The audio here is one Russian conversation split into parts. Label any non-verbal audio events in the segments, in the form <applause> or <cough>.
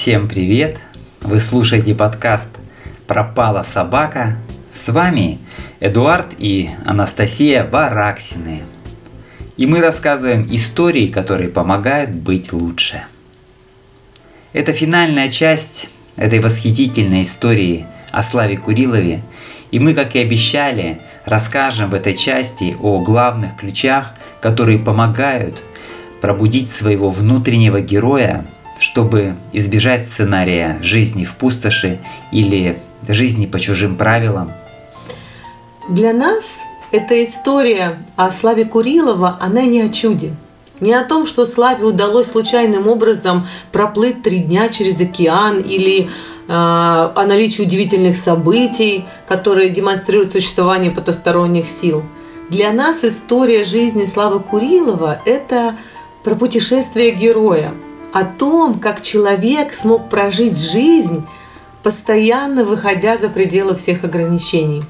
Всем привет! Вы слушаете подкаст «Пропала собака». С вами Эдуард и Анастасия Вараксины. И мы рассказываем истории, которые помогают быть лучше. Это финальная часть этой восхитительной истории о Славе Курилове. И мы, как и обещали, расскажем в этой части о главных ключах, которые помогают пробудить своего внутреннего героя – чтобы избежать сценария жизни в пустоши или жизни по чужим правилам? Для нас эта история о Славе Курилова, она не о чуде. Не о том, что Славе удалось случайным образом проплыть три дня через океан или э, о наличии удивительных событий, которые демонстрируют существование потусторонних сил. Для нас история жизни Славы Курилова – это про путешествие героя – о том, как человек смог прожить жизнь, постоянно выходя за пределы всех ограничений.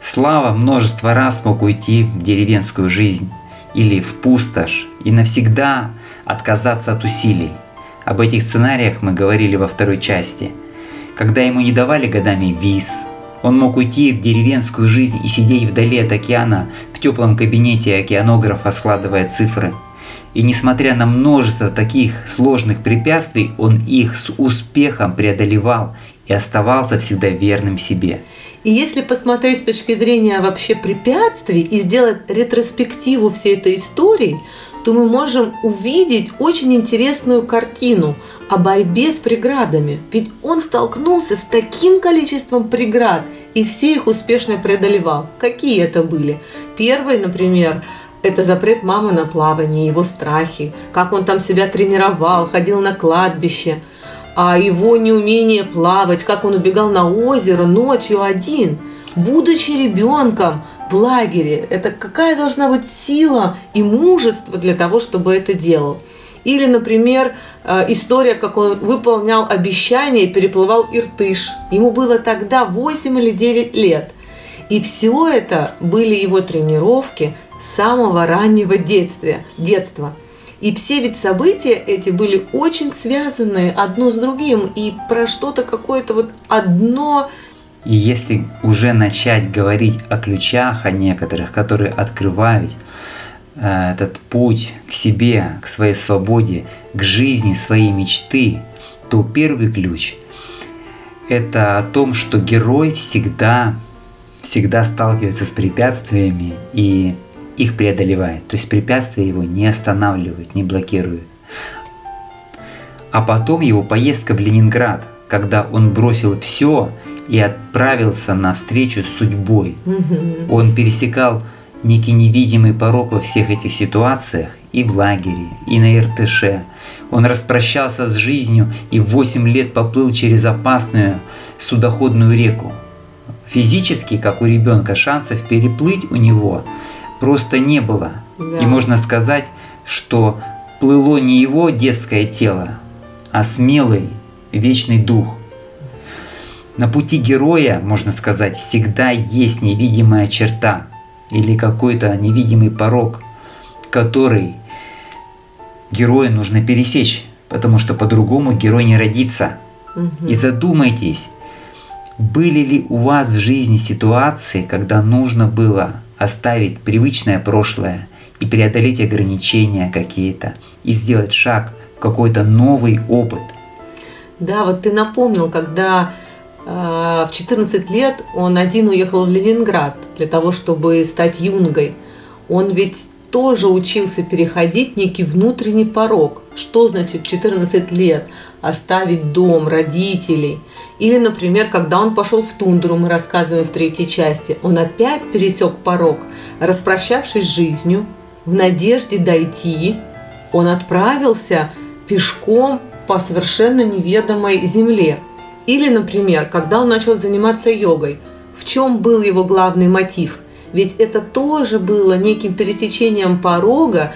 Слава множество раз мог уйти в деревенскую жизнь или в пустошь и навсегда отказаться от усилий. Об этих сценариях мы говорили во второй части. Когда ему не давали годами виз, он мог уйти в деревенскую жизнь и сидеть вдали от океана в теплом кабинете океанографа, складывая цифры – и несмотря на множество таких сложных препятствий, он их с успехом преодолевал и оставался всегда верным себе. И если посмотреть с точки зрения вообще препятствий и сделать ретроспективу всей этой истории, то мы можем увидеть очень интересную картину о борьбе с преградами. Ведь он столкнулся с таким количеством преград и все их успешно преодолевал. Какие это были? Первый, например, это запрет мамы на плавание, его страхи, как он там себя тренировал, ходил на кладбище, а его неумение плавать, как он убегал на озеро ночью один, будучи ребенком в лагере. Это какая должна быть сила и мужество для того, чтобы это делал. Или, например, э, история, как он выполнял обещание и переплывал Иртыш. Ему было тогда 8 или 9 лет. И все это были его тренировки – самого раннего детства. детства. И все ведь события эти были очень связаны одно с другим и про что-то какое-то вот одно. И если уже начать говорить о ключах, о некоторых, которые открывают э, этот путь к себе, к своей свободе, к жизни своей мечты, то первый ключ – это о том, что герой всегда, всегда сталкивается с препятствиями и их преодолевает. То есть препятствия его не останавливают, не блокируют. А потом его поездка в Ленинград, когда он бросил все и отправился на встречу с судьбой. Он пересекал некий невидимый порог во всех этих ситуациях и в лагере, и на Иртыше. Он распрощался с жизнью и в 8 лет поплыл через опасную судоходную реку. Физически, как у ребенка, шансов переплыть у него просто не было. Да. И можно сказать, что плыло не его детское тело, а смелый вечный дух. На пути героя, можно сказать, всегда есть невидимая черта или какой-то невидимый порог, который герою нужно пересечь, потому что по-другому герой не родится. Угу. И задумайтесь, были ли у вас в жизни ситуации, когда нужно было оставить привычное прошлое и преодолеть ограничения какие-то и сделать шаг в какой-то новый опыт. Да, вот ты напомнил, когда э, в 14 лет он один уехал в Ленинград для того, чтобы стать юнгой. Он ведь тоже учился переходить некий внутренний порог. Что значит 14 лет? Оставить дом, родителей. Или, например, когда он пошел в тундру, мы рассказываем в третьей части, он опять пересек порог, распрощавшись с жизнью, в надежде дойти, он отправился пешком по совершенно неведомой земле. Или, например, когда он начал заниматься йогой, в чем был его главный мотив – ведь это тоже было неким пересечением порога,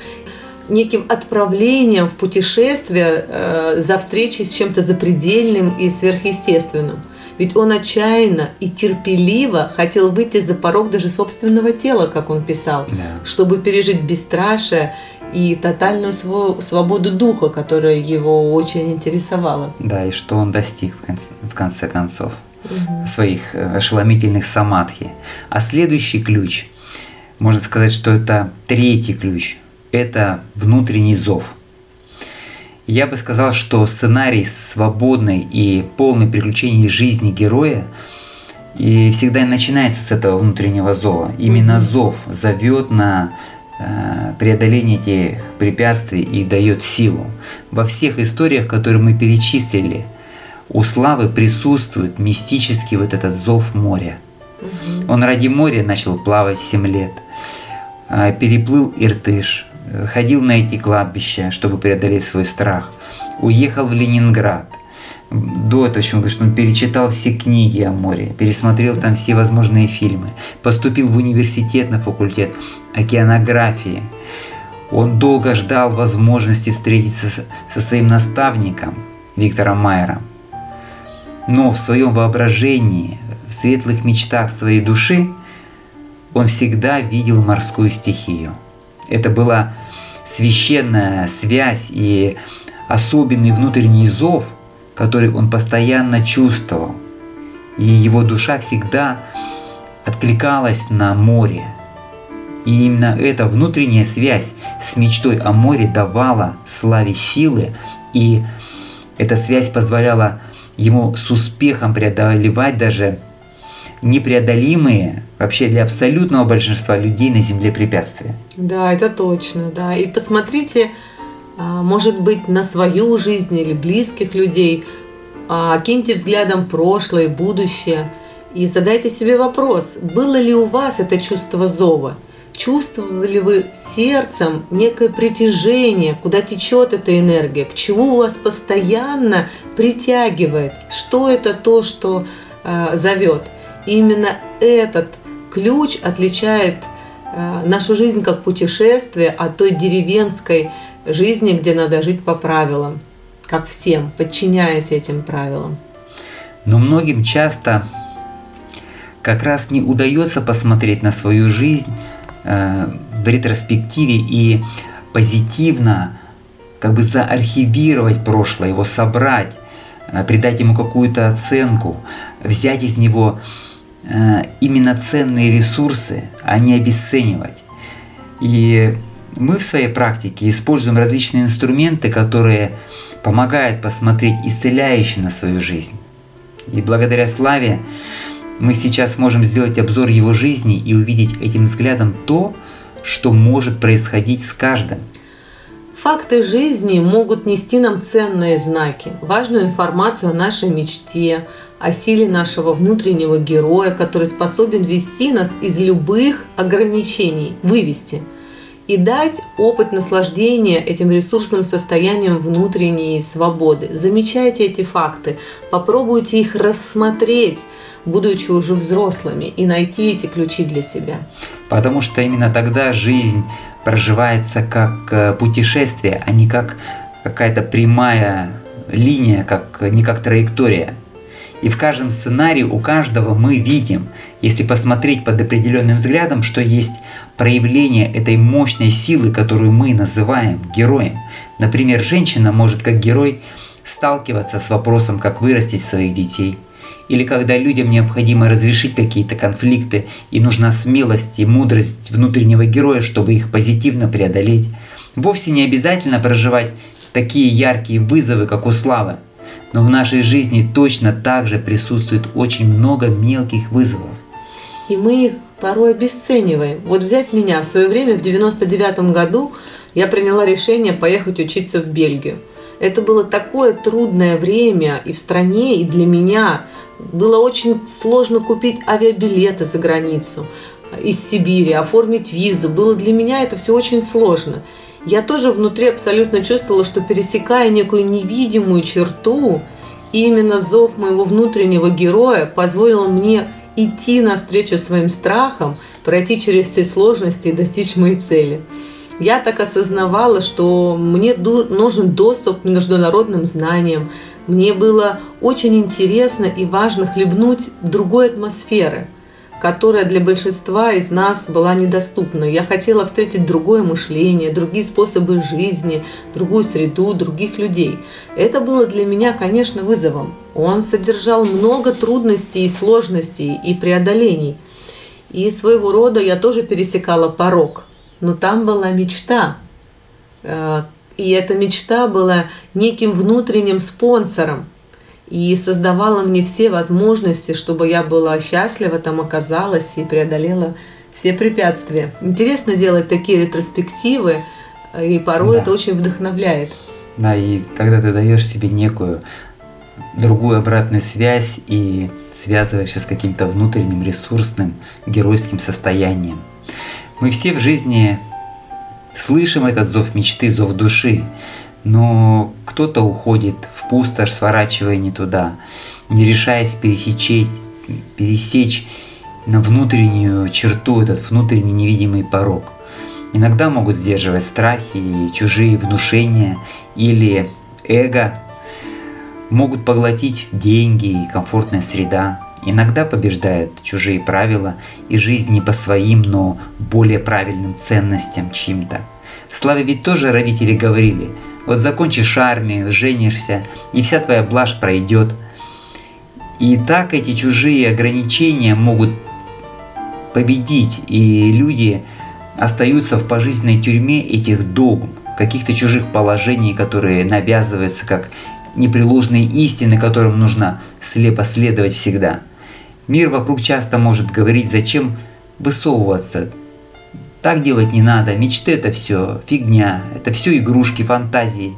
неким отправлением в путешествие э, за встречей с чем-то запредельным и сверхъестественным. Ведь он отчаянно и терпеливо хотел выйти за порог даже собственного тела, как он писал, Да. чтобы пережить бесстрашие и тотальную сво- свободу духа, которая его очень интересовала. Да, и что он достиг в конце, в конце концов своих э, ошеломительных самадхи. А следующий ключ, можно сказать, что это третий ключ, это внутренний зов. Я бы сказал, что сценарий свободной и полной приключений жизни героя и всегда начинается с этого внутреннего зова. Именно зов зовет на э, преодоление этих препятствий и дает силу. Во всех историях, которые мы перечислили, у Славы присутствует мистический вот этот зов моря. Он ради моря начал плавать в 7 лет, а, переплыл Иртыш, э, ходил на эти кладбища, чтобы преодолеть свой страх, уехал в Ленинград. До этого он говорит, что он перечитал все книги о море, пересмотрел там все возможные фильмы, поступил в университет на факультет океанографии. Он долго ждал возможности встретиться со своим наставником Виктором Майером. Но в своем воображении, в светлых мечтах своей души, он всегда видел морскую стихию. Это была священная связь и особенный внутренний зов, который он постоянно чувствовал. И его душа всегда откликалась на море. И именно эта внутренняя связь с мечтой о море давала славе силы, и эта связь позволяла ему с успехом преодолевать даже непреодолимые вообще для абсолютного большинства людей на Земле препятствия. Да, это точно, да. И посмотрите, а, может быть, на свою жизнь или близких людей, а, киньте взглядом прошлое, будущее и задайте себе вопрос, было ли у вас это чувство зова? Чувствовали вы сердцем некое притяжение, куда течет эта энергия, к чему вас постоянно притягивает? Что это то, что э, зовет? Именно этот ключ отличает э, нашу жизнь как путешествие от той деревенской жизни, где надо жить по правилам, как всем, подчиняясь этим правилам. Но многим часто как раз не удается посмотреть на свою жизнь э, в ретроспективе и позитивно как бы заархивировать прошлое, его собрать, э, придать ему какую-то оценку, взять из него э, именно ценные ресурсы, а не обесценивать. И мы в своей практике используем различные инструменты, которые помогают посмотреть исцеляюще на свою жизнь. И благодаря Славе мы сейчас можем сделать обзор его жизни и увидеть этим взглядом то, что может происходить с каждым. Факты жизни могут нести нам ценные знаки, важную информацию о нашей мечте, о силе нашего внутреннего героя, который способен вести нас из любых ограничений, вывести и дать опыт наслаждения этим ресурсным состоянием внутренней свободы. Замечайте эти факты, попробуйте их рассмотреть, будучи уже взрослыми, и найти эти ключи для себя. Потому что именно тогда жизнь проживается как э, путешествие, а не как какая-то прямая линия, как, не как траектория. И в каждом сценарии у каждого мы видим, если посмотреть под определенным взглядом, что есть проявление этой мощной силы, которую мы называем героем. Например, женщина может как герой сталкиваться с вопросом, как вырастить своих детей. Или когда людям необходимо разрешить какие-то конфликты, и нужна смелость и мудрость внутреннего героя, чтобы их позитивно преодолеть. Вовсе не обязательно проживать такие яркие вызовы, как у Славы. Но в нашей жизни точно так же присутствует очень много мелких вызовов. И мы их порой обесцениваем. Вот взять меня. В свое время, в 99 году, я приняла решение поехать учиться в Бельгию. Это было такое трудное время и в стране, и для меня. Было очень сложно купить авиабилеты за границу из Сибири, оформить визу. Было для меня это все очень сложно. Я тоже внутри абсолютно чувствовала, что пересекая некую невидимую черту, именно зов моего внутреннего героя позволил мне идти навстречу своим страхам, пройти через все сложности и достичь моей цели. Я так осознавала, что мне нужен доступ к международным знаниям, мне было очень интересно и важно хлебнуть другой атмосферы, которая для большинства из нас была недоступна. Я хотела встретить другое мышление, другие способы жизни, другую среду, других людей. Это было для меня, конечно, вызовом. Он содержал много трудностей и сложностей и преодолений. И своего рода я тоже пересекала порог. Но там была мечта, э, и эта мечта была неким внутренним спонсором и создавала мне все возможности, чтобы я была счастлива, там оказалась и преодолела все препятствия. Интересно делать такие ретроспективы, и порой да. это очень вдохновляет. Да, и тогда ты даешь себе некую другую обратную связь и связываешься с каким-то внутренним ресурсным геройским состоянием. Мы все в жизни Слышим этот зов мечты, зов души, но кто-то уходит в пустошь, сворачивая не туда, не решаясь пересечь, пересечь на внутреннюю черту, этот внутренний невидимый порог. Иногда могут сдерживать страхи и чужие внушения или эго, могут поглотить деньги и комфортная среда. Иногда побеждают чужие правила и жизнь не по своим, но более правильным ценностям чьим-то. Славе ведь тоже родители говорили, вот закончишь армию, женишься, и вся твоя блажь пройдет. И так эти чужие ограничения могут победить, и люди остаются в пожизненной тюрьме этих догм, каких-то чужих положений, которые навязываются как непреложные истины, которым нужно слепо следовать всегда. Мир вокруг часто может говорить, зачем высовываться, так делать не надо, мечты это все фигня, это все игрушки, фантазии.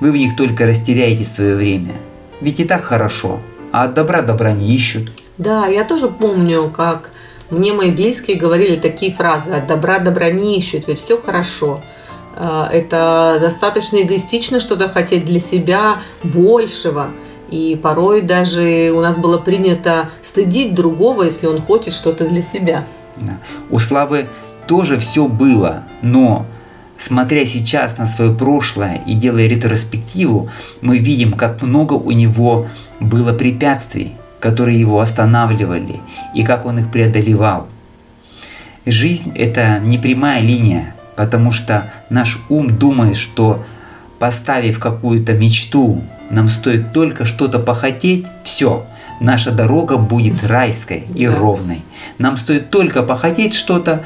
Вы в них только растеряете свое время. Ведь и так хорошо, а от добра добра не ищут. Да, я тоже помню, как мне мои близкие говорили такие фразы «от добра добра не ищут, ведь все хорошо». А, это достаточно эгоистично что-то хотеть для себя большего. И порой даже у нас было принято стыдить другого, если он хочет что-то для себя. Да. У Славы тоже все было, но смотря сейчас на свое прошлое и делая ретроспективу, мы видим, как много у него было препятствий, которые его останавливали, и как он их преодолевал. Жизнь – это не прямая линия, потому что наш ум думает, что поставив какую-то мечту, нам стоит только что-то похотеть, все, наша дорога будет райской и ровной. Нам стоит только похотеть что-то,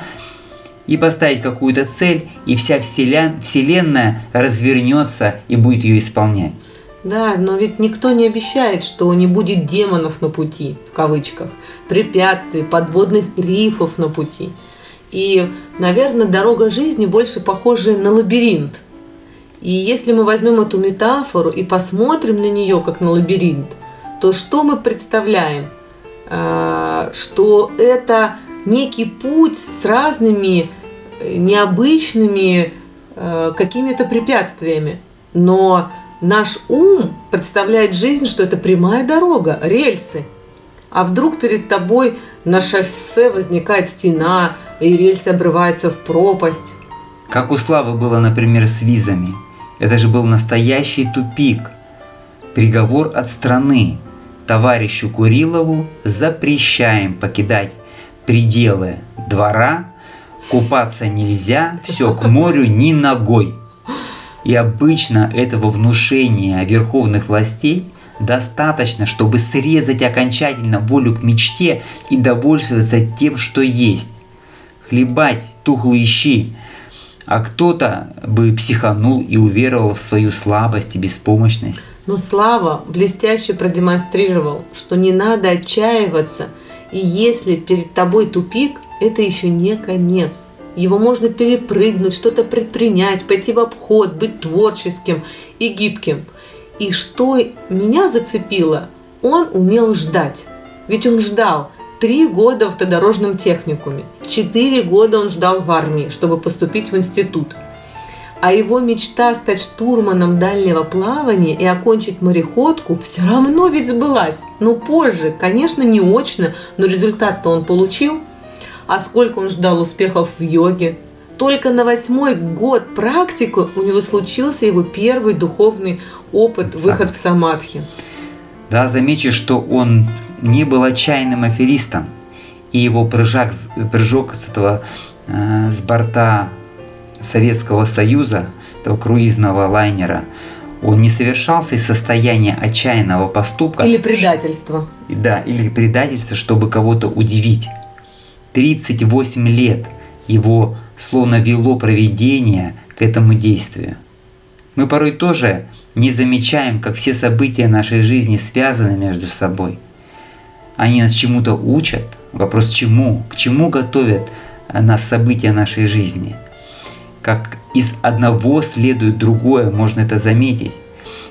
и поставить какую-то цель, и вся вселен, Вселенная развернется и будет ее исполнять. Да, но ведь никто не обещает, что не будет демонов на пути, в кавычках, препятствий, подводных рифов на пути. И, наверное, дорога жизни больше похожа на лабиринт. И если мы возьмем эту метафору и посмотрим на нее как на лабиринт, то что мы представляем? А, что это некий путь с разными э, необычными э, какими-то препятствиями. Но наш ум представляет жизнь, что это прямая дорога, рельсы. А вдруг перед тобой на шоссе возникает стена, и рельсы обрываются в пропасть. Как у Славы было, например, с визами. Это же был настоящий тупик. Приговор от страны. Товарищу Курилову запрещаем покидать пределы двора, купаться нельзя, все к морю ни ногой. И обычно этого внушения верховных властей достаточно, чтобы срезать окончательно волю к мечте и довольствоваться тем, что есть. Хлебать тухлые щи. А кто-то бы психанул и уверовал в свою слабость и беспомощность. Но Слава блестяще продемонстрировал, что не надо отчаиваться – и если перед тобой тупик, это еще не конец. Его можно перепрыгнуть, что-то предпринять, пойти в обход, быть творческим и гибким. И что меня зацепило, он умел ждать. Ведь он ждал три года в автодорожном техникуме, четыре года он ждал в армии, чтобы поступить в институт – а его мечта стать штурманом дальнего плавания и окончить мореходку все равно ведь сбылась. Но позже, конечно, не очно, но результат-то он получил. А сколько он ждал успехов в йоге, только на восьмой год практику у него случился его первый духовный опыт, выход в самадхи. Да, замечу, что он не был отчаянным аферистом, и его прыжок, прыжок с этого э, с борта Советского Союза, этого круизного лайнера, он не совершался из состояния отчаянного поступка. Или предательства. Да, или предательства, чтобы кого-то удивить. 38 лет его словно вело проведение к этому действию. Мы порой тоже не замечаем, как все события нашей жизни связаны между собой. Они нас чему-то учат. Вопрос чему? К чему готовят нас события нашей жизни? Как из одного следует другое, можно это заметить.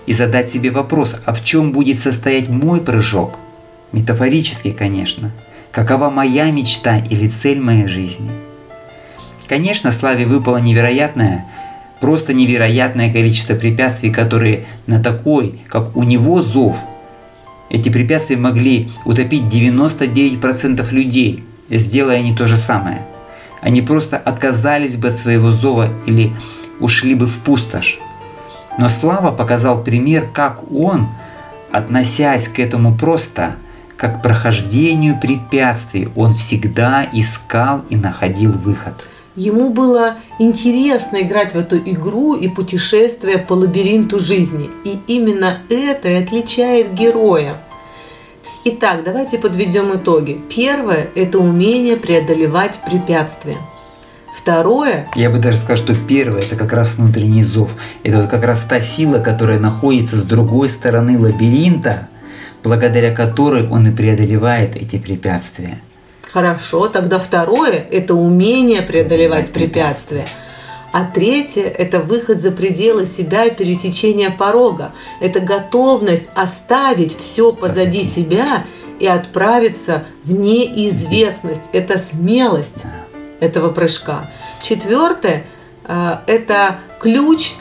И задать себе вопрос, а в чем будет состоять мой прыжок? Метафорически, конечно. Какова моя мечта или цель моей жизни? Конечно, Славе выпало невероятное, просто невероятное количество препятствий, которые на такой, как у него, зов. Эти препятствия могли утопить 99% людей, сделая они то же самое. Они просто отказались бы от своего зова или ушли бы в пустошь. Но Слава показал пример, как он, относясь к этому просто, как к прохождению препятствий, он всегда искал и находил выход. Ему было интересно играть в эту игру и путешествие по лабиринту жизни. И именно это и отличает героя. Итак, давайте подведем итоги. Первое – это умение преодолевать препятствия. Второе. Я бы даже сказал, что первое это как раз внутренний зов. Это вот как раз та сила, которая находится с другой стороны лабиринта, благодаря которой он и преодолевает эти препятствия. Хорошо, тогда второе – это умение преодолевать препятствия. А третье – это выход за пределы себя и пересечение порога. Это готовность оставить все позади себя и отправиться в неизвестность. Это смелость этого прыжка. Четвертое э, – это ключ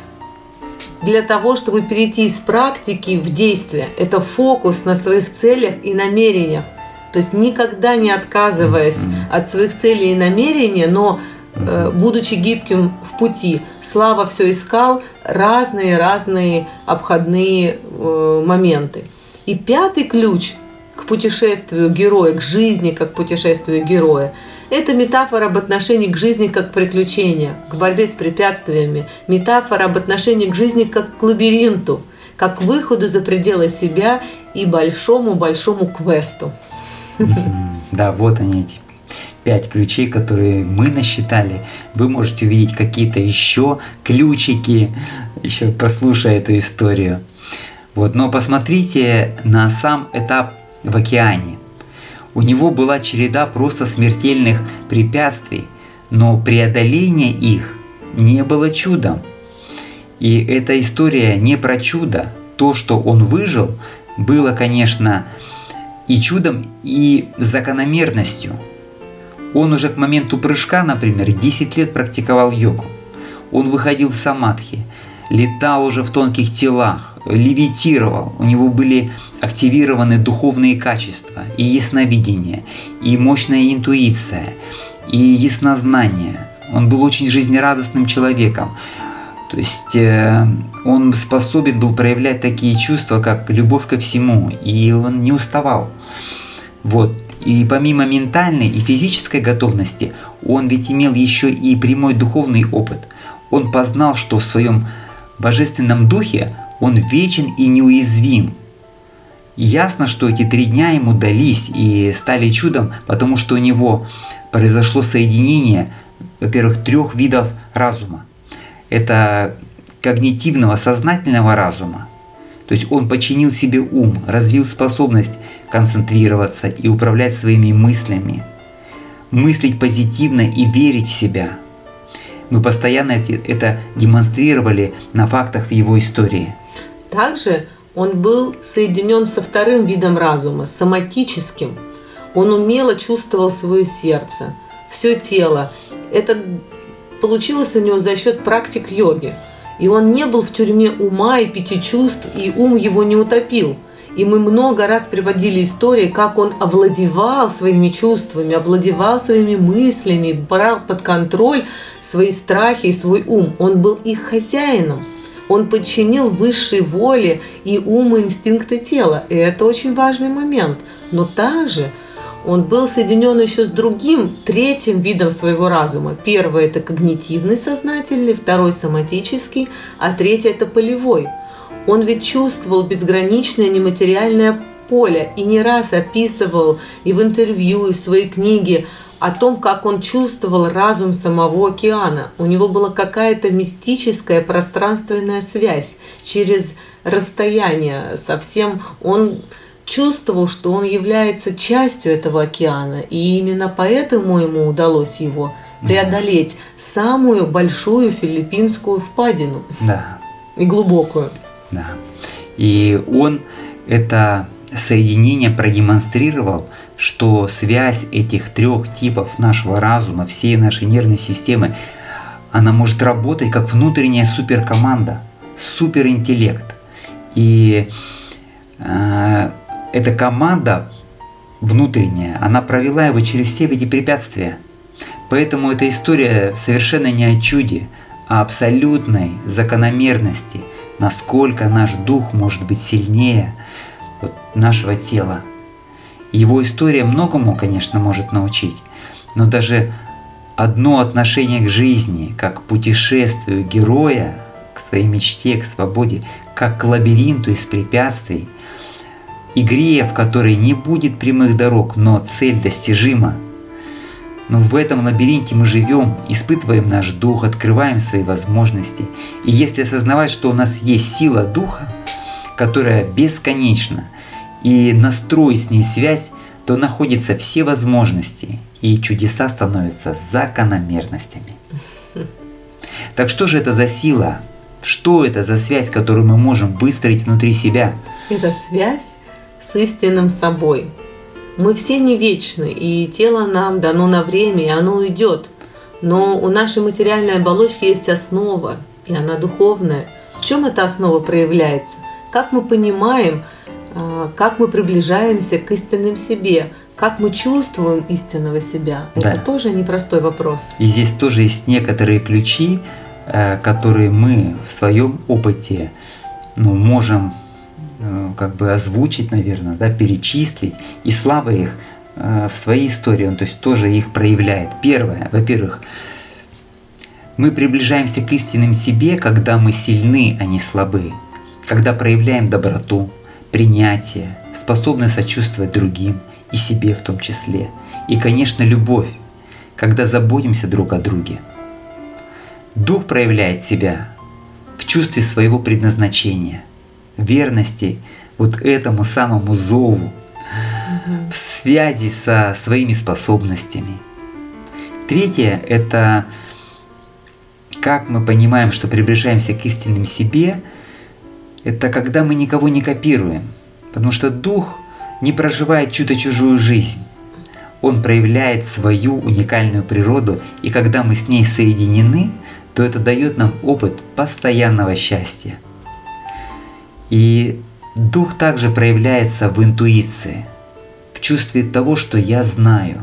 для того, чтобы перейти из практики в действие. Это фокус на своих целях и намерениях. То есть никогда не отказываясь от своих целей и намерений, но э, будучи гибким в пути, Слава все искал разные-разные обходные э, моменты. И пятый ключ к путешествию героя, к жизни как путешествию героя, это метафора об отношении к жизни как к приключению, к борьбе с препятствиями, метафора об отношении к жизни как к лабиринту, как к выходу за пределы себя и большому-большому квесту. Да, вот они эти пять ключей, которые мы насчитали. Вы можете увидеть какие-то еще ключики, еще послушая эту историю. Вот, но посмотрите на сам этап в океане. У него была череда просто смертельных препятствий, но преодоление их не было чудом. И эта история не про чудо. То, что он выжил, было, конечно, и чудом, и закономерностью. Он уже к моменту прыжка, например, 10 лет практиковал йогу. Он выходил в самадхи, летал уже в тонких телах, левитировал. У него были активированы духовные качества, и ясновидение, и мощная интуиция, и яснознание. Он был очень жизнерадостным человеком. То есть э, он способен был проявлять такие чувства, как любовь ко всему, и он не уставал. Вот. И помимо ментальной и физической готовности, он ведь имел еще и прямой духовный опыт. Он познал, что в своем божественном духе он вечен и неуязвим. Ясно, что эти три дня ему дались и стали чудом, потому что у него произошло соединение, во-первых, трех видов разума – это когнитивного, сознательного разума. То есть он починил себе ум, развил способность концентрироваться и управлять своими мыслями, мыслить позитивно и верить в себя. Мы постоянно это демонстрировали на фактах в его истории. Также он был соединен со вторым видом разума, соматическим. Он умело чувствовал свое сердце, все тело. Это получилось у него за счет практик йоги. И он не был в тюрьме ума и пяти чувств, и ум его не утопил. И мы много раз приводили истории, как он овладевал своими чувствами, овладевал своими мыслями, брал под контроль свои страхи и свой ум. Он был их хозяином. Он подчинил высшей воле и ум, и инстинкты тела. И это очень важный момент. Но также он был соединен еще с другим, третьим видом своего разума. Первый – это когнитивный сознательный, второй – соматический, а третий – это полевой. Он ведь чувствовал безграничное нематериальное поле и не раз описывал и в интервью, и в своей книге о том, как он чувствовал разум самого океана. У него была какая-то мистическая пространственная связь через расстояние. Совсем он чувствовал, что он является частью этого океана, и именно поэтому ему удалось его преодолеть самую большую филиппинскую впадину. Да. И глубокую. Да. И он это соединение продемонстрировал, что связь этих трех типов нашего разума, всей нашей нервной системы, она может работать как внутренняя суперкоманда, суперинтеллект. И э, эта команда внутренняя, она провела его через все эти препятствия. Поэтому эта история совершенно не о чуде, а абсолютной закономерности, насколько наш дух может быть сильнее вот, нашего тела. Его история многому, конечно, может научить, но даже одно отношение к жизни, как к путешествию героя, к своей мечте, к свободе, как к лабиринту из препятствий – игре, в которой не будет прямых дорог, но цель достижима. Но в этом лабиринте мы живем, испытываем наш дух, открываем свои возможности. И если осознавать, что у нас есть сила духа, которая бесконечна, и настроить с ней связь, то находятся все возможности, и чудеса становятся закономерностями. Так что же это за сила? Что это за связь, которую мы можем выстроить внутри себя? Это связь с истинным собой. Мы все не вечны, и тело нам дано на время, и оно уйдет. Но у нашей материальной оболочки есть основа, и она духовная. В чем эта основа проявляется? Как мы понимаем, а, как мы приближаемся к истинным себе, как мы чувствуем истинного себя? Да. Это тоже непростой вопрос. И здесь тоже есть некоторые ключи, э, которые мы в своем опыте ну, можем как бы озвучить, наверное, да, перечислить, и слава их э, в своей истории, он то есть тоже их проявляет. Первое, во-первых, мы приближаемся к истинным себе, когда мы сильны, а не слабы, когда проявляем доброту, принятие, способность сочувствовать другим и себе в том числе. И, конечно, любовь, когда заботимся друг о друге. Дух проявляет себя в чувстве своего предназначения – верности вот этому самому зову, в связи со своими способностями. Третье – это как мы понимаем, что приближаемся к истинным себе, это когда мы никого не копируем, потому что дух не проживает чью-то чужую жизнь. Он проявляет свою уникальную природу, и когда мы с ней соединены, то это дает нам опыт постоянного счастья. И дух также проявляется в интуиции, в чувстве того, что я знаю,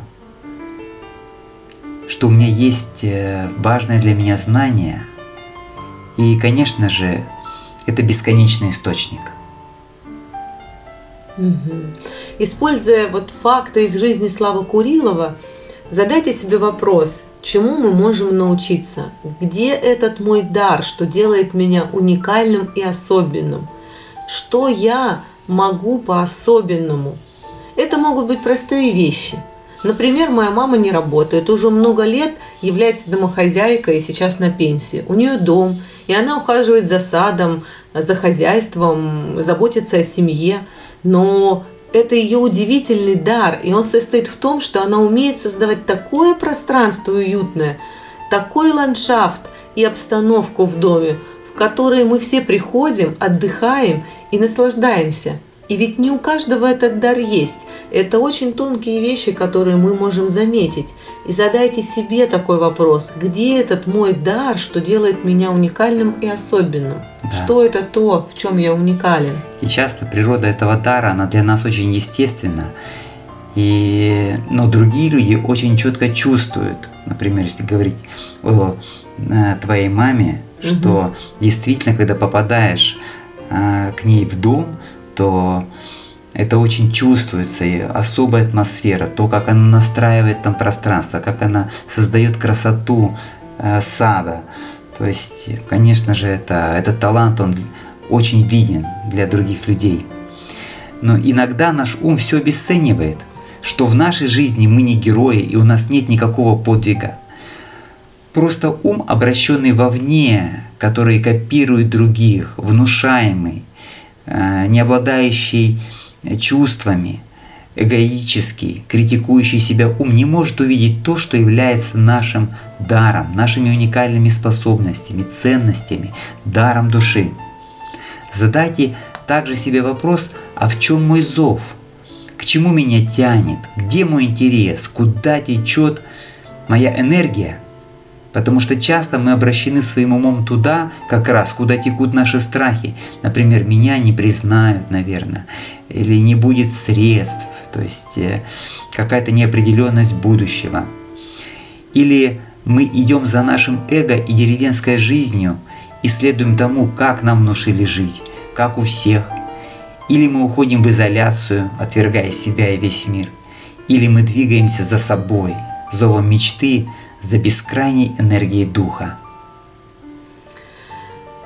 что у меня есть э, важное для меня знание. И, конечно же, это бесконечный источник. Угу. Используя вот факты из жизни Славы Курилова, задайте себе вопрос, чему мы можем научиться, где этот мой дар, что делает меня уникальным и особенным – что я могу по-особенному. Это могут быть простые вещи. Например, моя мама не работает, уже много лет является домохозяйкой и сейчас на пенсии. У нее дом, и она ухаживает за садом, за хозяйством, заботится о семье. Но это ее удивительный дар, и он состоит в том, что она умеет создавать такое пространство уютное, такой ландшафт и обстановку в доме, в которые мы все приходим, отдыхаем и наслаждаемся. И ведь не у каждого этот дар есть. Это очень тонкие вещи, которые мы можем заметить. И задайте себе такой вопрос. Где этот мой дар, что делает меня уникальным и особенным? Да. Что это то, в чем я уникален? И часто природа этого дара, она для нас очень естественна. И, но другие люди очень четко чувствуют, например, если говорить о э, твоей маме, что угу. действительно, когда попадаешь э, к ней в дом, то это очень чувствуется, и особая атмосфера, то, как она настраивает там пространство, как она создает красоту э, сада. То есть, конечно же, это, этот талант, он очень виден для других людей. Но иногда наш ум все обесценивает, что в нашей жизни мы не герои и у нас нет никакого подвига. Просто ум, обращенный вовне, который копирует других, внушаемый, Э, не обладающий чувствами, эгоический, критикующий себя ум не может увидеть то, что является нашим даром, нашими уникальными способностями, ценностями, даром души. Задайте также себе вопрос, а в чем мой зов? К чему меня тянет? Где мой интерес? Куда течет моя энергия? Потому что часто мы обращены своим умом туда, как раз, куда текут наши страхи. Например, меня не признают, наверное, или не будет средств, то есть э, какая-то неопределенность будущего. Или мы идем за нашим эго и деревенской жизнью и следуем тому, как нам внушили жить, как у всех. Или мы уходим в изоляцию, отвергая себя и весь мир. Или мы двигаемся за собой, зовом мечты, за бескрайней энергией духа.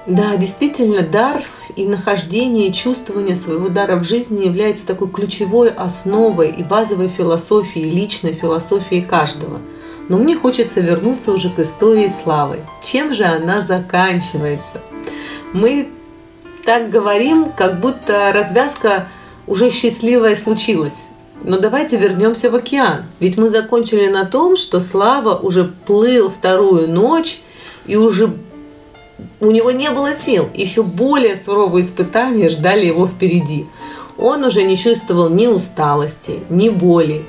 Да, действительно, дар и нахождение, и чувствование своего дара в жизни является такой ключевой основой и базовой философией, личной философией каждого. Но мне хочется вернуться уже к истории славы. Чем же она заканчивается? Мы так говорим, как будто развязка уже счастливая случилась. Но давайте вернемся в океан. Ведь мы закончили на том, что Слава уже плыл вторую ночь и уже у него не было сил. Еще более суровые испытания ждали его впереди. Он уже не чувствовал ни усталости, ни боли.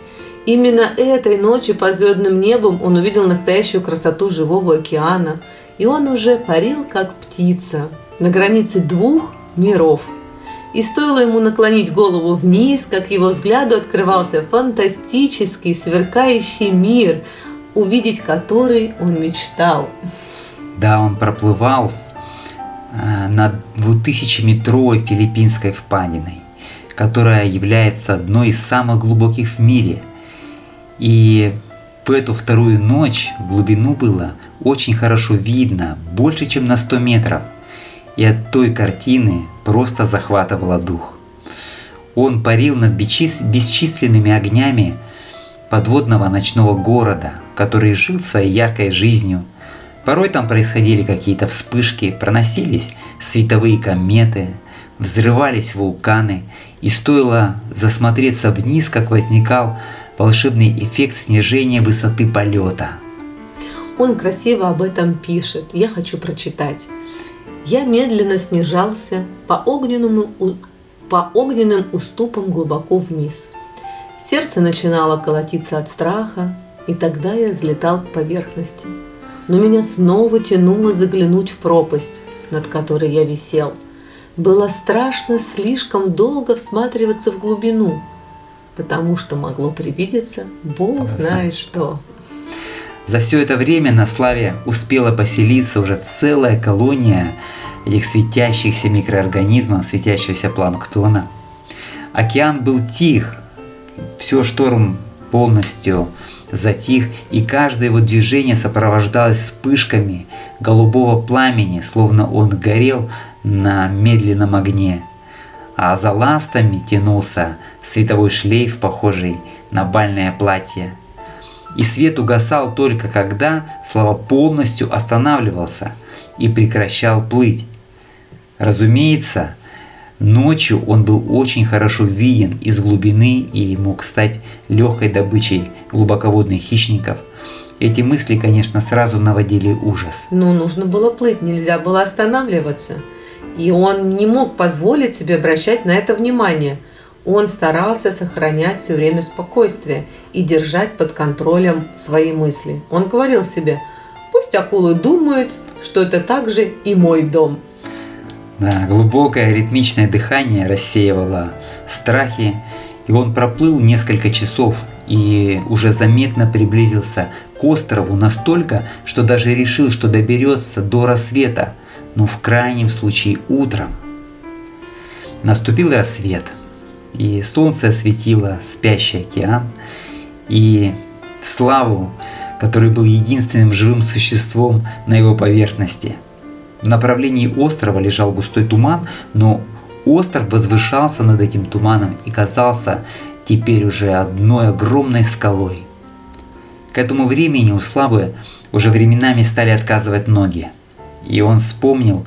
Именно этой ночью по звездным небом он увидел настоящую красоту живого океана. И он уже парил, как птица, на границе двух миров – и стоило ему наклонить голову вниз, как его взгляду открывался фантастический, сверкающий мир, увидеть который он мечтал. Да, он проплывал э, над двухтысячеметровой филиппинской впадиной, которая является одной из самых глубоких в мире. И в эту вторую ночь в глубину было очень хорошо видно, больше, чем на 100 метров – и от той картины просто захватывало дух. Он парил над бесчисленными огнями подводного ночного города, который жил своей яркой жизнью. Порой там происходили какие-то вспышки, проносились световые кометы, взрывались вулканы, и стоило засмотреться вниз, как возникал волшебный эффект снижения высоты полета. Он красиво об этом пишет. Я хочу прочитать. Я медленно снижался по, огненному, по огненным уступам глубоко вниз. Сердце начинало колотиться от страха, и тогда я взлетал к поверхности. Но меня снова тянуло заглянуть в пропасть, над которой я висел. Было страшно слишком долго всматриваться в глубину, потому что могло привидеться Бог знает что. За все это время на Славе успела поселиться уже целая колония этих светящихся микроорганизмов, светящегося планктона. Океан был тих, все шторм полностью затих, и каждое его движение сопровождалось вспышками голубого пламени, словно он горел на медленном огне. А за ластами тянулся световой шлейф, похожий на бальное платье – и свет угасал только когда Слава полностью останавливался и прекращал плыть. Разумеется, ночью он был очень хорошо виден из глубины и мог стать легкой добычей глубоководных хищников. Эти мысли, конечно, сразу наводили ужас. Но нужно было плыть, нельзя было останавливаться. И он не мог позволить себе обращать на это внимание – Он старался сохранять все время спокойствие и держать под контролем свои мысли. Он говорил себе, пусть акулы думают, что это также и мой дом. Да, глубокое ритмичное дыхание рассеивало страхи, и он проплыл несколько часов и уже заметно приблизился к острову настолько, что даже решил, что доберется до рассвета, но в крайнем случае утром. Наступил рассвет – и солнце осветило спящий океан, и славу, который был единственным живым существом на его поверхности. В направлении острова лежал густой туман, но остров возвышался над этим туманом и казался теперь уже одной огромной скалой. К этому времени у Славы уже временами стали отказывать ноги, и он вспомнил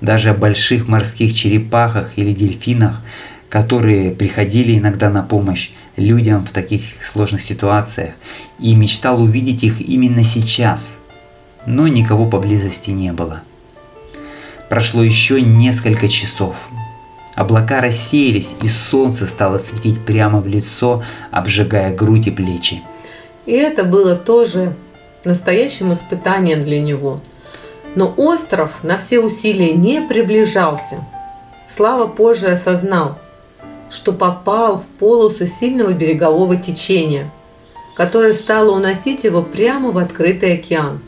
даже о больших морских черепахах или дельфинах, которые приходили иногда на помощь людям в таких сложных ситуациях и мечтал увидеть их именно сейчас, но никого поблизости не было. Прошло еще несколько часов. Облака рассеялись, и солнце стало светить прямо в лицо, обжигая грудь и плечи. И это было тоже настоящим испытанием для него. Но остров на все усилия не приближался. Слава позже осознал, что попал в полосу сильного берегового течения, которое стало уносить его прямо в открытый океан.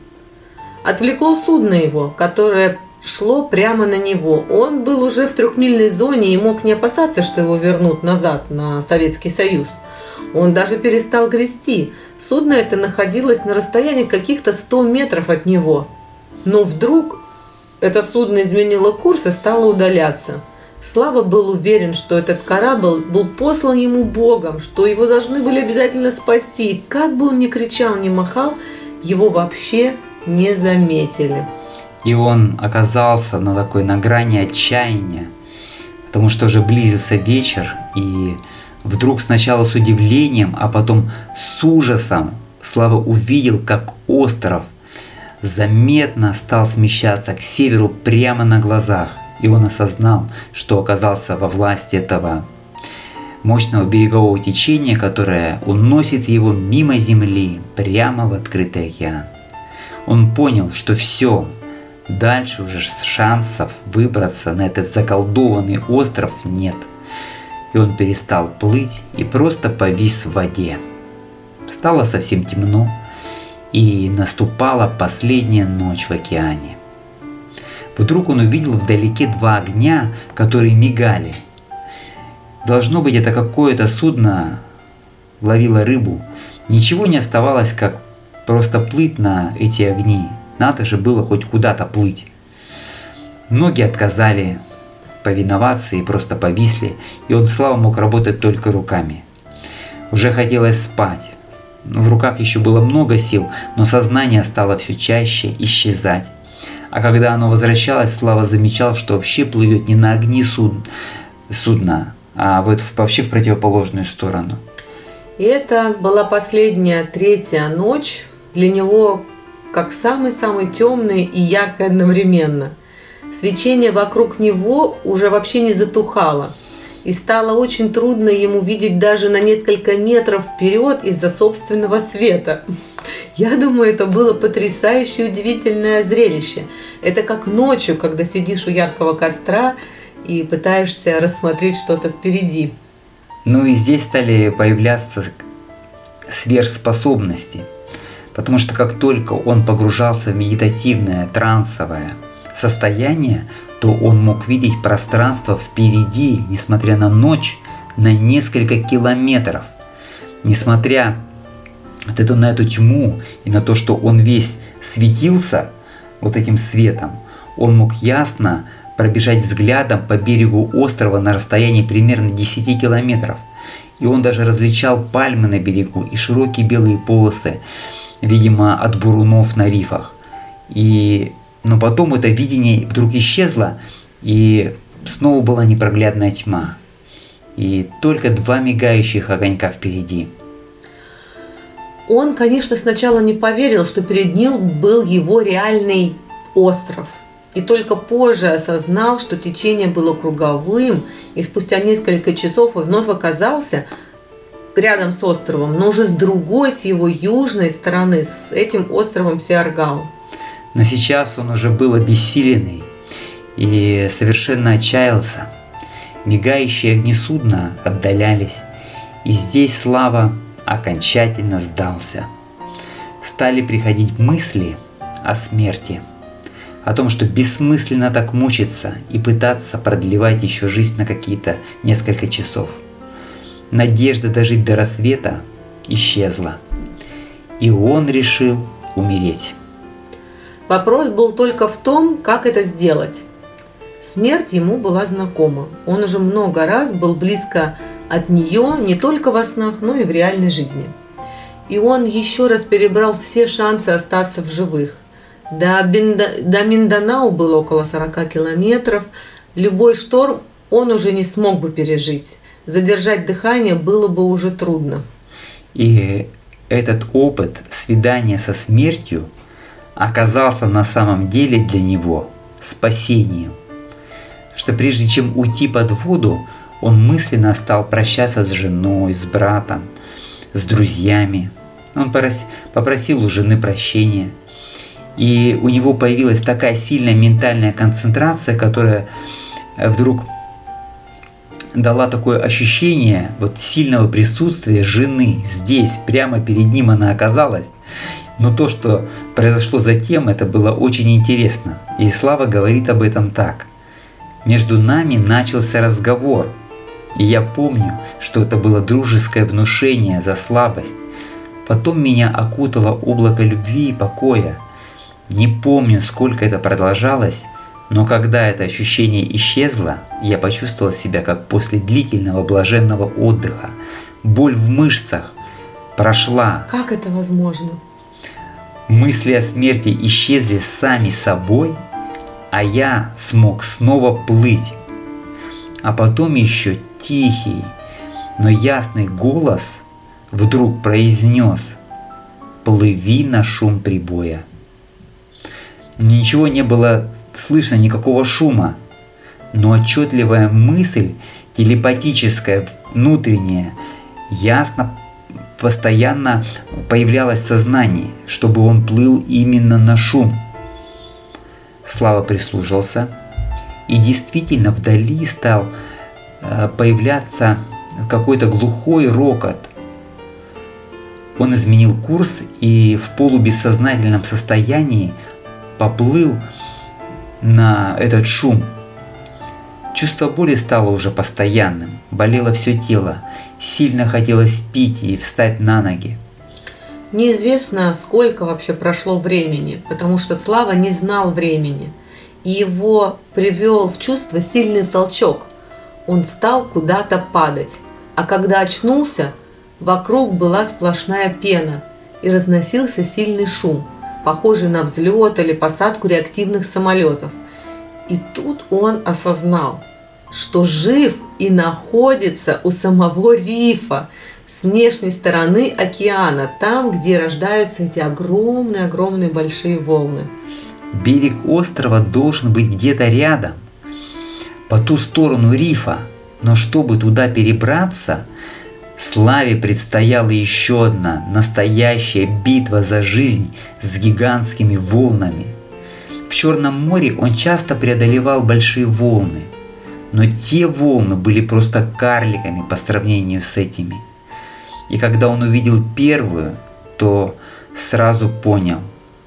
Отвлекло судно его, которое шло прямо на него. Он был уже в трехмильной зоне и мог не опасаться, что его вернут назад на Советский Союз. Он даже перестал грести. Судно это находилось на расстоянии каких-то 100 метров от него. Но вдруг это судно изменило курс и стало удаляться – Слава был уверен, что этот корабль был послан ему Богом, что его должны были обязательно спасти. И как бы он ни кричал, ни махал, его вообще не заметили. И он оказался на такой на грани отчаяния, потому что уже близился вечер, и вдруг сначала с удивлением, а потом с ужасом Слава увидел, как остров заметно стал смещаться к северу прямо на глазах – и он осознал, что оказался во власти этого мощного берегового течения, которое уносит его мимо земли прямо в открытый океан. Он понял, что все, дальше уже шансов выбраться на этот заколдованный остров нет. И он перестал плыть и просто повис в воде. Стало совсем темно, и наступала последняя ночь в океане. Вдруг он увидел вдалеке два огня, которые мигали. Должно быть, это какое-то судно ловило рыбу. Ничего не оставалось, как просто плыть на эти огни. Надо же было хоть куда-то плыть. Ноги отказали повиноваться и просто повисли, и он слава мог работать только руками. Уже хотелось спать. В руках еще было много сил, но сознание стало все чаще исчезать. А когда оно возвращалось, Слава замечал, что вообще плывет не на огни суд... судна, а вот вообще в противоположную сторону. И это была последняя, третья ночь для него как самый-самый темный и яркий одновременно. Свечение вокруг него уже вообще не затухало – и стало очень трудно ему видеть даже на несколько метров вперед из-за собственного света. Я думаю, это было потрясающе удивительное зрелище. Это как ночью, когда сидишь у яркого костра и пытаешься рассмотреть что-то впереди. Ну и здесь стали появляться сверхспособности, потому что как только он погружался в медитативное, трансовое состояние, то он мог видеть пространство впереди, несмотря на ночь, на несколько километров. Несмотря вот эту, на эту тьму и на то, что он весь светился вот этим светом, он мог ясно пробежать взглядом по берегу острова на расстоянии примерно 10 километров. И он даже различал пальмы на берегу и широкие белые полосы, видимо, от бурунов на рифах. И но потом это видение вдруг исчезло, и снова была непроглядная тьма. И только два мигающих огонька впереди. Он, конечно, сначала не поверил, что перед ним был его реальный остров. и только позже осознал, что течение было круговым, и спустя несколько часов он вновь оказался рядом с островом, но уже с другой, с его южной стороны, с этим островом Сиаргау. Но сейчас он уже был обессиленный и совершенно отчаялся. Мигающие огни судна отдалялись, и здесь Слава окончательно сдался. Стали приходить мысли о смерти, о том, что бессмысленно так мучиться и пытаться продлевать еще жизнь на какие-то несколько часов. Надежда дожить до рассвета исчезла, и он решил умереть. Вопрос был только в том, как это сделать. Смерть ему была знакома. Он уже много раз был близко от нее не только во снах, но и в реальной жизни. И он еще раз перебрал все шансы остаться в живых. До, Бинда... до Минданау было около 40 километров. Любой шторм он уже не смог бы пережить. Задержать дыхание было бы уже трудно. И этот опыт свидания со смертью оказался на самом деле для него спасением. Что прежде чем уйти под воду, он мысленно стал прощаться с женой, с братом, с друзьями. Он попросил у жены прощения. И у него появилась такая сильная ментальная концентрация, которая э, вдруг дала такое ощущение вот сильного присутствия жены здесь, прямо перед ним она оказалась. Но то, что произошло затем, это было очень интересно. И Слава говорит об этом так. Между нами начался разговор – и я помню, что это было дружеское внушение за слабость. Потом меня окутало облако любви и покоя. Не помню, сколько это продолжалось, но когда это ощущение исчезло, я почувствовал себя как после длительного блаженного отдыха. Боль в мышцах прошла. Как это возможно? Мысли о смерти исчезли сами собой, а я смог снова плыть. А потом еще тихий, но ясный голос вдруг произнес «Плыви на шум прибоя». Ничего не было слышно, никакого шума, но отчетливая мысль, телепатическая, внутренняя, ясно постоянно появлялась в сознании, чтобы он плыл именно на шум. Слава прислушался, и действительно вдали стал Э, появляться какой-то глухой рокот. Он изменил курс и в полубессознательном состоянии поплыл на этот шум. Чувство боли стало уже постоянным, болело все тело, сильно хотелось пить и встать на ноги. Неизвестно, сколько вообще прошло времени, потому что Слава не знал времени. И его привел в чувство сильный толчок – он стал куда-то падать. А когда очнулся, вокруг была сплошная пена и разносился сильный шум, похожий на взлет или посадку реактивных самолетов. И тут он осознал, что жив и находится у самого рифа, с внешней стороны океана, там, где рождаются эти огромные-огромные большие волны. Берег острова должен быть где-то рядом – по ту сторону рифа, но чтобы туда перебраться, Славе предстояла еще одна настоящая битва за жизнь с гигантскими волнами. В Черном море он часто преодолевал большие волны, но те волны были просто карликами по сравнению с этими. И когда он увидел первую, то сразу понял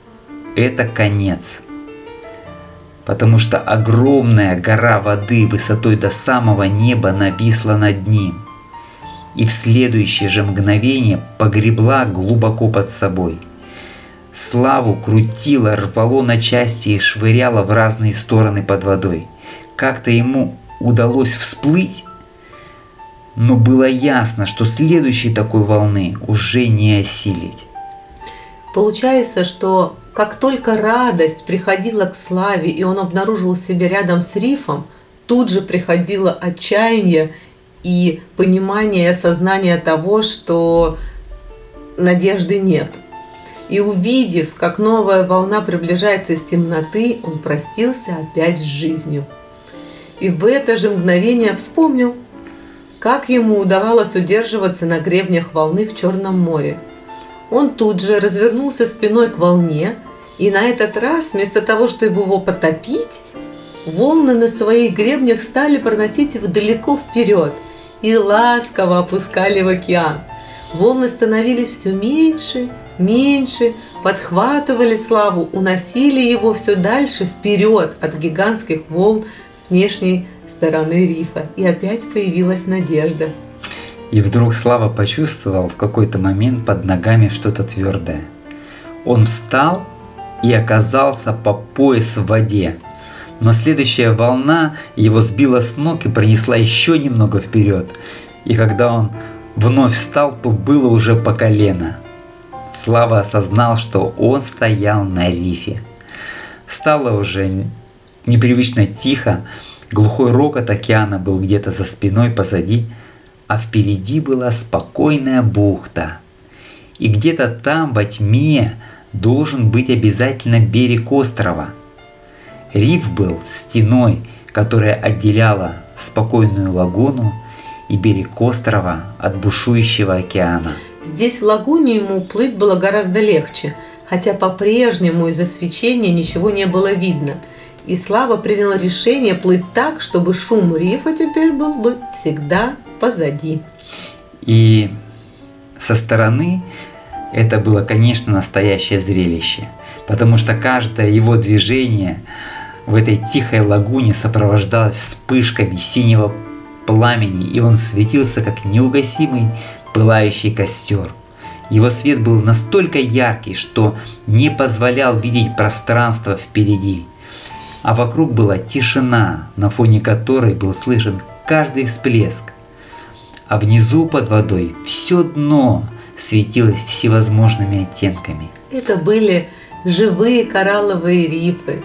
– это конец – потому что огромная гора воды высотой до самого неба нависла над ним и в следующее же мгновение погребла глубоко под собой. Славу крутило, рвало на части и швыряло в разные стороны под водой. Как-то ему удалось всплыть, но было ясно, что следующей такой волны уже не осилить. Получается, что как только радость приходила к Славе, и он обнаружил себя рядом с рифом, тут же приходило отчаяние и понимание и осознание того, что надежды нет. И увидев, как новая волна приближается из темноты, он простился опять с жизнью. И в это же мгновение вспомнил, как ему удавалось удерживаться на гребнях волны в Черном море. Он тут же развернулся спиной к волне, и на этот раз, вместо того, чтобы его потопить, волны на своих гребнях стали проносить его далеко вперед и ласково опускали в океан. Волны становились все меньше меньше, подхватывали славу, уносили его все дальше вперед от гигантских волн внешней стороны рифа. И опять появилась надежда. И вдруг Слава почувствовал в какой-то момент под ногами что-то твердое. Он встал и оказался по пояс в воде. Но следующая волна его сбила с ног и пронесла еще немного вперед. И когда он вновь встал, то было уже по колено – Слава осознал, что он стоял на рифе. Стало уже непривычно тихо, глухой рокот океана был где-то за спиной позади, а впереди была спокойная бухта. И где-то там во тьме должен быть обязательно берег острова. Риф был стеной, которая отделяла спокойную лагуну и берег острова от бушующего океана. Здесь в лагуне ему плыть было гораздо легче, хотя по-прежнему из-за свечения ничего не было видно. И Слава принял решение плыть так, чтобы шум рифа теперь был бы всегда позади. И со стороны это было, конечно, настоящее зрелище, потому что каждое его движение в этой тихой лагуне сопровождалось вспышками синего пламени, и он светился как неугасимый пылающий костер. Его свет был настолько яркий, что не позволял видеть пространство впереди. А вокруг была тишина, на фоне которой был слышен каждый всплеск. А внизу под водой все дно светилось всевозможными оттенками. Это были живые коралловые рифы.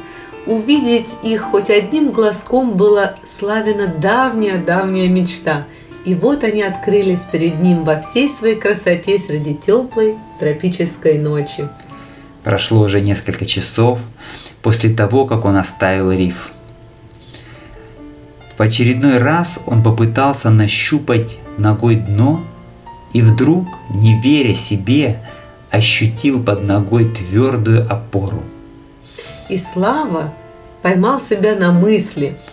Увидеть их хоть одним глазком была славина давняя-давняя мечта – и вот они открылись перед ним во всей своей красоте среди теплой тропической ночи. Прошло уже несколько часов после того, как он оставил риф. В очередной раз он попытался нащупать ногой дно и вдруг, не веря себе, ощутил под ногой твердую опору. И Слава поймал себя на мысли –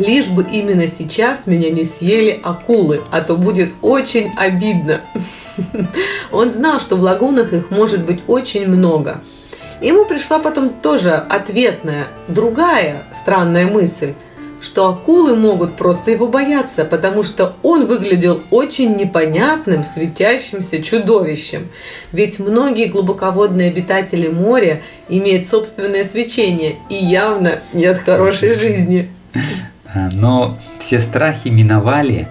лишь бы именно сейчас меня не съели акулы, а то будет очень обидно. <laughs> Он знал, что в лагунах их может быть очень много. Ему пришла потом тоже ответная, другая странная мысль, что акулы могут просто его бояться, потому что он выглядел очень непонятным, светящимся чудовищем. Ведь многие глубоководные обитатели моря имеют собственное свечение и явно нет хорошей жизни. <laughs> Но все страхи миновали,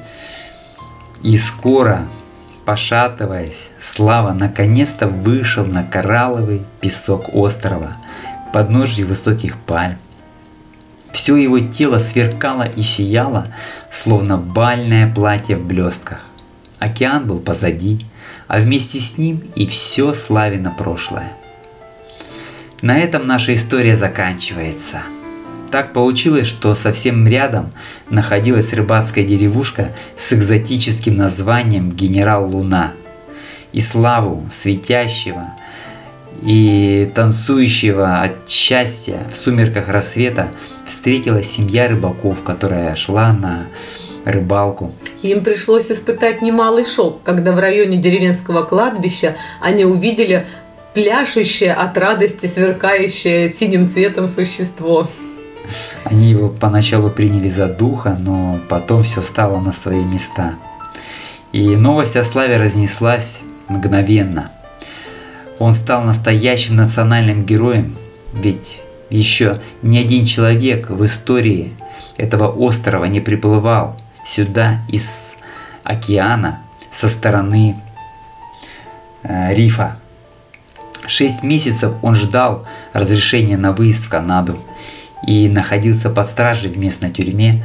и скоро, пошатываясь, Слава наконец-то вышел на коралловый песок острова, к подножью высоких пальм. Все его тело сверкало и сияло, словно бальное платье в блестках. Океан был позади, а вместе с ним и все Славина прошлое. На этом наша история заканчивается – так получилось, что совсем рядом находилась рыбацкая деревушка с экзотическим названием «Генерал Луна». И славу светящего и танцующего от счастья в сумерках рассвета встретила семья рыбаков, которая шла на рыбалку. Им пришлось испытать немалый шок, когда в районе деревенского кладбища они увидели пляшущее от радости, сверкающее синим цветом существо. Они его поначалу приняли за духа, но потом все стало на свои места. И новость о славе разнеслась мгновенно. Он стал настоящим национальным героем, ведь еще ни один человек в истории этого острова не приплывал сюда из океана со стороны э, рифа. Шесть месяцев он ждал разрешения на выезд в Канаду и находился под стражей в местной тюрьме,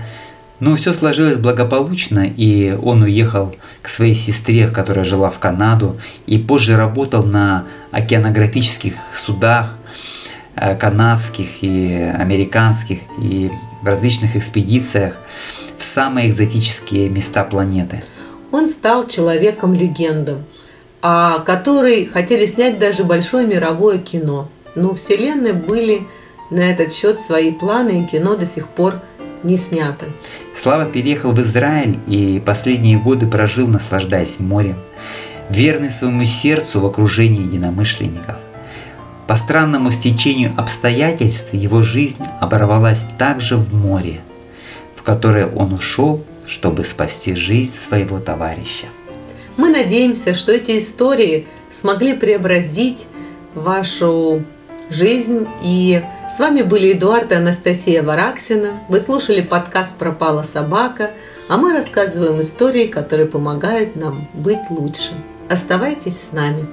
Но все сложилось благополучно, и он уехал к своей сестре, которая жила в Канаду, и позже работал на океанографических судах э, канадских и американских, и в различных экспедициях в самые экзотические места планеты. Он стал человеком-легендом, а который хотели снять даже большое мировое кино. Но у Вселенной были на этот счет свои планы, и кино до сих пор не снято. Слава переехал в Израиль и последние годы прожил, наслаждаясь морем, верный своему сердцу в окружении единомышленников. По странному стечению обстоятельств его жизнь оборвалась также в море, в которое он ушел, чтобы спасти жизнь своего товарища. Мы надеемся, что эти истории смогли преобразить вашу жизнь. И с вами были Эдуард и Анастасия Вараксина. Вы слушали подкаст «Пропала собака», а мы рассказываем истории, которые помогают нам быть лучше. Оставайтесь с нами.